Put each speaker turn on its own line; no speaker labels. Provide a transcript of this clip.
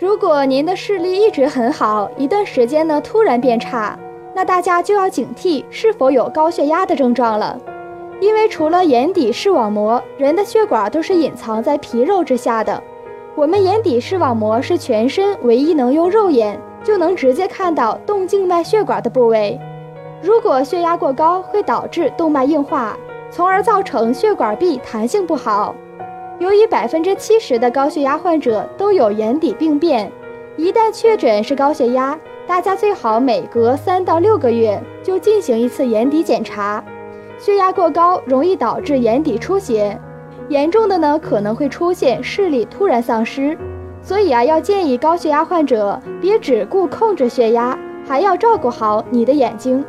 如果您的视力一直很好，一段时间呢突然变差，那大家就要警惕是否有高血压的症状了。因为除了眼底视网膜，人的血管都是隐藏在皮肉之下的。我们眼底视网膜是全身唯一能用肉眼就能直接看到动静脉血管的部位。如果血压过高，会导致动脉硬化，从而造成血管壁弹性不好。由于百分之七十的高血压患者都有眼底病变，一旦确诊是高血压，大家最好每隔三到六个月就进行一次眼底检查。血压过高容易导致眼底出血，严重的呢可能会出现视力突然丧失。所以啊，要建议高血压患者别只顾控制血压，还要照顾好你的眼睛。